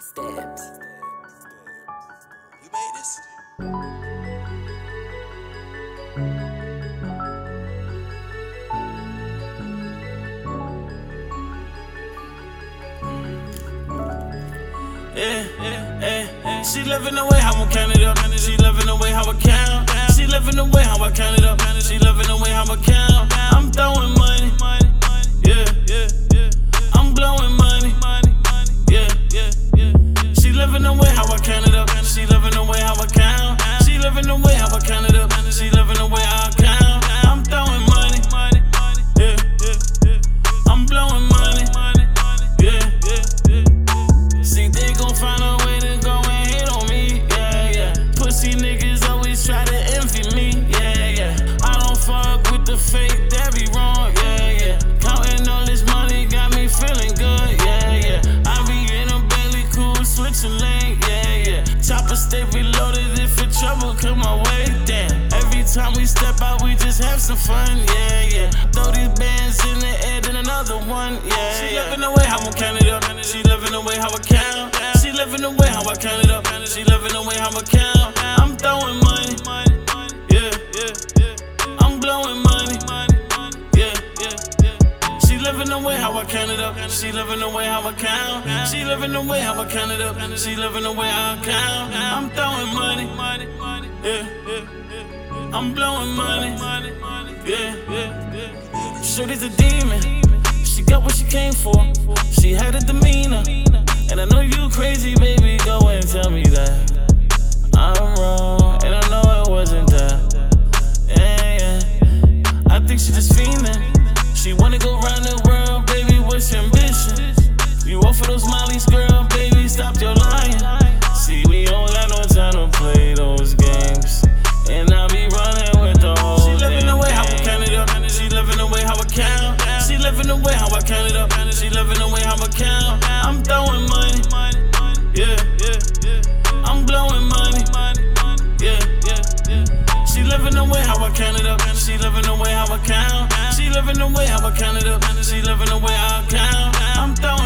Steps. You made this? Yeah, yeah, yeah. Eh. She loving the way how I count it up. She loving the way how I count. She loving the way how I count it up. Time we step out, we just have some fun. Yeah, yeah. Throw these bands in the air, then another one. Yeah, she yeah. loving the way how I count it up. She loving the way how I count. She loving the way how I count it up. She loving the way how I count. I'm throwing money. Yeah, yeah, yeah. I'm blowing money. Yeah, yeah, yeah. She loving the way how I count it up. She loving the way how I count. She loving the way how I count it up. She loving the way I count. I'm throwing money. Yeah, yeah. I'm blowing money. Yeah, yeah, yeah. Shorty's a demon. She got what she came for. She had a demeanor. And I know you crazy, baby. Go and tell me that I'm wrong. And I know it wasn't that. Yeah, yeah. I think she just fiending. She wanna go round the world, baby. What's your ambition? You offer those mollies, girl, baby. Stop your lying. Living the way how I count. I'm throwing money. Yeah. I'm blowing money. Yeah, yeah. She living the way how I count it up. She living the way how I count. She living the way how I count it up. She living the way I count. I'm throwing